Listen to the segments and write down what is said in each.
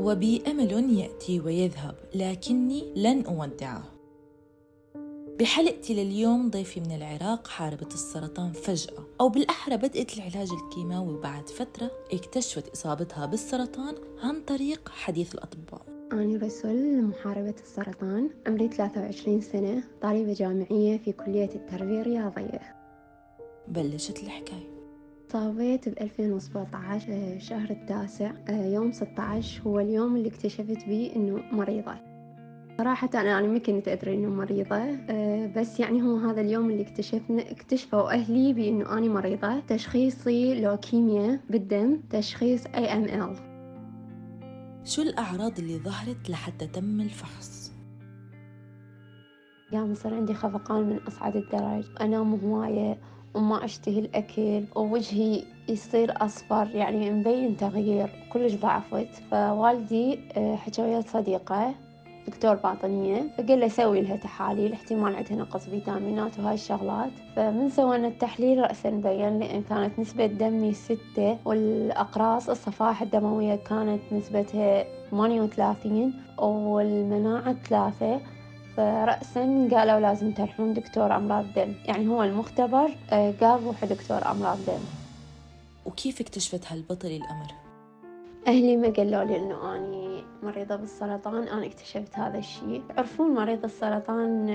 وبي أمل يأتي ويذهب لكني لن أودعه. بحلقتي لليوم ضيفي من العراق حاربت السرطان فجأة أو بالأحرى بدأت العلاج الكيماوي وبعد فترة اكتشفت إصابتها بالسرطان عن طريق حديث الأطباء. أنا رسول محاربة السرطان عمري 23 سنة طالبة جامعية في كلية التربية الرياضية. بلشت الحكاية. صابيت ب 2017 شهر التاسع يوم 16 هو اليوم اللي اكتشفت بيه إنه مريضة. صراحة أنا ما كنت أدري إنه مريضة أه بس يعني هو هذا اليوم اللي اكتشفنا اكتشفوا أهلي بإنه أنا مريضة. تشخيصي لوكيميا بالدم تشخيص AML شو الأعراض اللي ظهرت لحتى تم الفحص؟ قام يصير عندي خفقان من أصعد الدرج. أنام هواية وما أشتهي الأكل ووجهي يصير أصفر يعني مبين تغيير كلش ضعفت فوالدي حكى ويا صديقة دكتور باطنية فقال له سوي لها تحاليل احتمال عندها نقص فيتامينات وهاي الشغلات. فمن سوينا التحليل رأسا بين لأن كانت نسبة دمي ستة والأقراص الصفائح الدموية كانت نسبتها ثمانية وثلاثين والمناعة ثلاثة. فرأسا قالوا لازم تروحون دكتور أمراض دم يعني هو المختبر قال روحي دكتور أمراض دم وكيف اكتشفت هالبطل الأمر؟ أهلي ما قالوا لي إنه أني مريضة بالسرطان أنا اكتشفت هذا الشيء. يعرفون مريض السرطان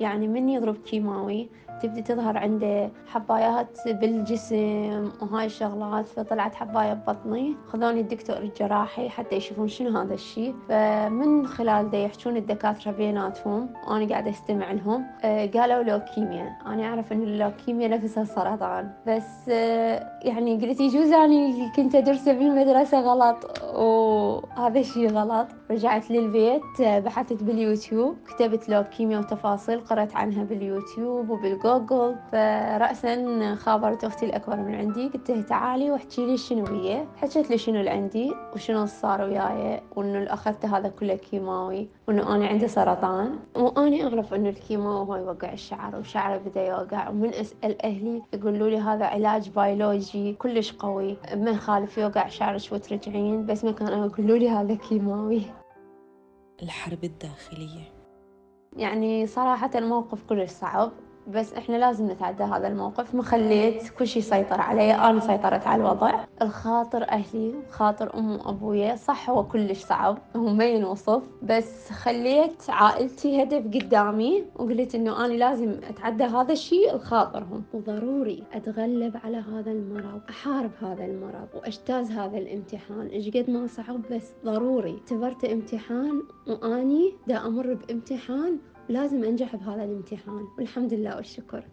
يعني من يضرب كيماوي تبدي تظهر عنده حبايات بالجسم وهاي الشغلات فطلعت حباية ببطني. خذوني الدكتور الجراحي حتى يشوفون شنو هذا الشيء. فمن خلال دا يحجون الدكاترة بيناتهم وأنا قاعدة أستمع لهم. قالوا لوكيميا. أنا أعرف إن اللوكيميا نفسها السرطان بس يعني قلت يجوز أني كنت أدرسه بالمدرسة غلط وهذا الشيء غلط رجعت للبيت بحثت باليوتيوب كتبت لوكيميا وتفاصيل قرأت عنها باليوتيوب وبالجوجل فرأسا خابرت أختي الأكبر من عندي قلت لها تعالي واحكي لي شنو هي؟ حكت لي شنو اللي عندي وشنو صار وياي وإنه أخذت هذا كله كيماوي وإنه أنا عندي سرطان. وأنا أعرف إنه الكيماوي هو يوقع الشعر وشعره بدأ يوقع. ومن أسأل أهلي يقولوا لي هذا علاج بيولوجي كلش قوي. ما يخالف يوقع شعرك وترجعين بس ما كانوا يقولوا لي هذا كيماوي. الحرب الداخلية. يعني صراحة الموقف كلش صعب. بس إحنا لازم نتعدى هذا الموقف. ما خليت كل شيء يسيطر علي أنا سيطرت على الوضع. الخاطر أهلي خاطر أم وأبويا صح هو كلش صعب هو ما ينوصف. بس خليت عائلتي هدف قدامي وقلت إنه أنا لازم أتعدى هذا الشيء لخاطرهم. وضروري أتغلب على هذا المرض أحارب هذا المرض وأجتاز هذا الامتحان. إيش قد ما صعب بس ضروري. اعتبرته امتحان وأني دا أمر بامتحان لازم أنجح بهذا الامتحان والحمد لله والشكر.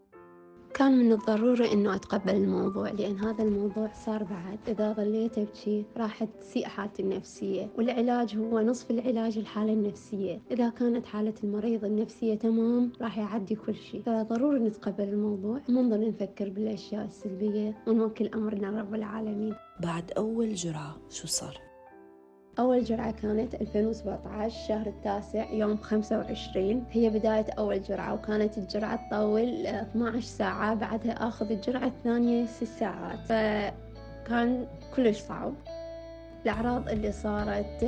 كان من الضروري إنه أتقبل الموضوع لأن هذا الموضوع صار بعد. إذا ظليت أبكي راح تسيء حالتي النفسية والعلاج هو نصف العلاج الحالة النفسية. إذا كانت حالة المريض النفسية تمام راح يعدي كل شيء فضروري نتقبل الموضوع وما نظل نفكر بالأشياء السلبية ونوكل أمرنا رب العالمين. بعد أول جرعة شو صار؟ أول جرعة كانت 2017 شهر التاسع يوم 25 هي بداية أول جرعة وكانت الجرعة تطول 12 ساعة بعدها أخذ الجرعة الثانية 6 ساعات. فكان كلش صعب. الأعراض اللي صارت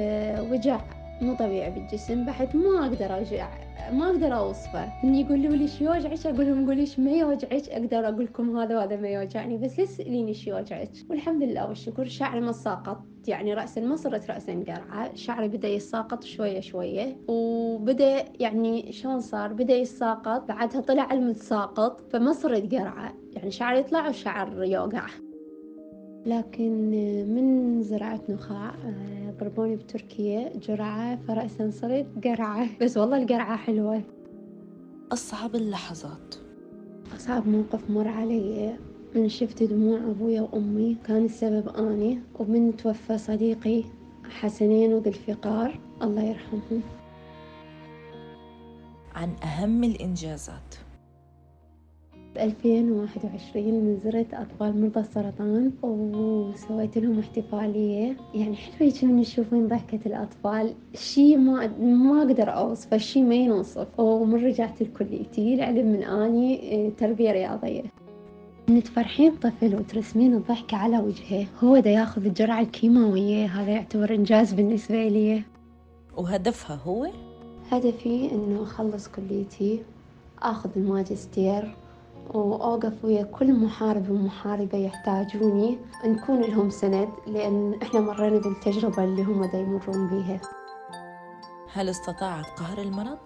وجع مو طبيعي بالجسم بعد ما أقدر أرجع ما أقدر أوصفه. من يقولوا لي شو يوجعك؟ أقول لهم قولي ما يوجعك؟ أقدر أقول لكم هذا وهذا ما يوجعني بس لا تسأليني شو يوجعك. والحمد لله والشكر شعري ما ساقط. يعني رأسا ما صرت رأسا قرعة شعري بدأ يساقط شوية شوية وبدأ يعني شلون صار؟ بدأ يساقط بعدها طلع المتساقط فما صرت قرعة. يعني شعري يطلع وشعر يوقع. لكن من زراعة نخاع ضربوني بتركيا جرعة فرأسا صرت قرعة. بس والله القرعة حلوة. أصعب اللحظات. أصعب موقف مر علي. من شفت دموع أبويا وأمي. كان السبب أني ومن توفى صديقي حسنين وذي الفقار. الله يرحمهم. عن أهم الإنجازات. ب 2021 زرت أطفال مرضى السرطان وسويت لهم احتفالية. يعني حلوة يجون يشوفون ضحكة الأطفال. شي ما ما أقدر أوصفه شي ما ينوصف. ومن رجعت لكليتي العلم من أني تربية رياضية. إن تفرحين طفل وترسمين الضحكة على وجهه هو دا ياخذ الجرعة الكيماوية هذا يعتبر إنجاز بالنسبة لي وهدفها هو؟ هدفي إنه أخلص كليتي أخذ الماجستير وأوقف ويا كل محارب ومحاربة يحتاجوني نكون لهم سند لأن إحنا مرينا بالتجربة اللي هم دا يمرون بيها هل استطاعت قهر المرض؟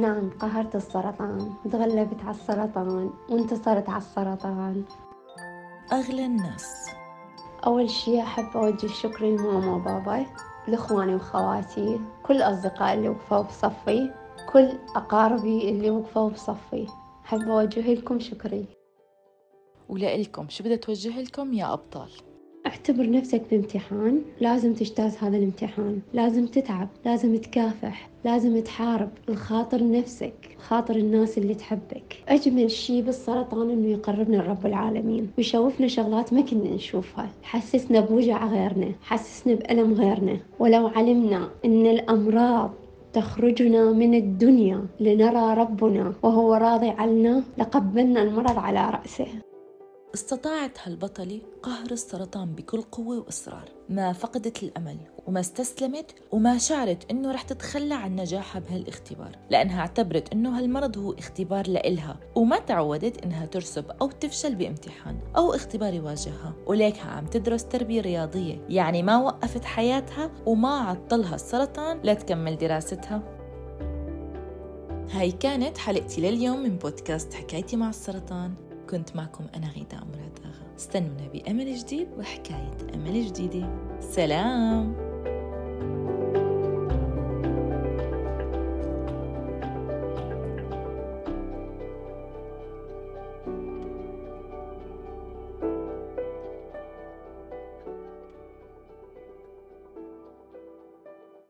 نعم قهرت السرطان تغلبت على السرطان وانتصرت على السرطان. أغلى الناس. أول شي أحب أوجه شكري لماما وبابا لإخواني وخواتي كل أصدقائي اللي وقفوا بصفي كل أقاربي اللي وقفوا بصفي. أحب أوجه لكم شكري. ولإلكم شو بدي توجه لكم يا أبطال؟ اعتبر نفسك بامتحان لازم تجتاز هذا الامتحان. لازم تتعب لازم تكافح لازم تحارب الخاطر نفسك خاطر الناس اللي تحبك. أجمل شي بالسرطان إنه يقربنا لرب العالمين. ويشوفنا شغلات ما كنا نشوفها. حسسنا بوجع غيرنا حسسنا بألم غيرنا. ولو علمنا إن الأمراض تخرجنا من الدنيا لنرى ربنا وهو راضي عنا لقبلنا المرض على رأسه. استطاعت هالبطلة قهر السرطان بكل قوة وإصرار. ما فقدت الأمل وما استسلمت وما شعرت إنه رح تتخلى عن نجاحها بهالاختبار لأنها اعتبرت إنه هالمرض هو اختبار لإلها وما تعودت إنها ترسب أو تفشل بامتحان أو اختبار يواجهها وليكها عم تدرس تربية رياضية يعني ما وقفت حياتها وما عطلها السرطان لتكمل دراستها. هاي كانت حلقتي لليوم من بودكاست حكايتي مع السرطان. كنت معكم أنا غيداء مراد آغا. استنونا بأمل جديد وحكاية أمل جديدة. سلام!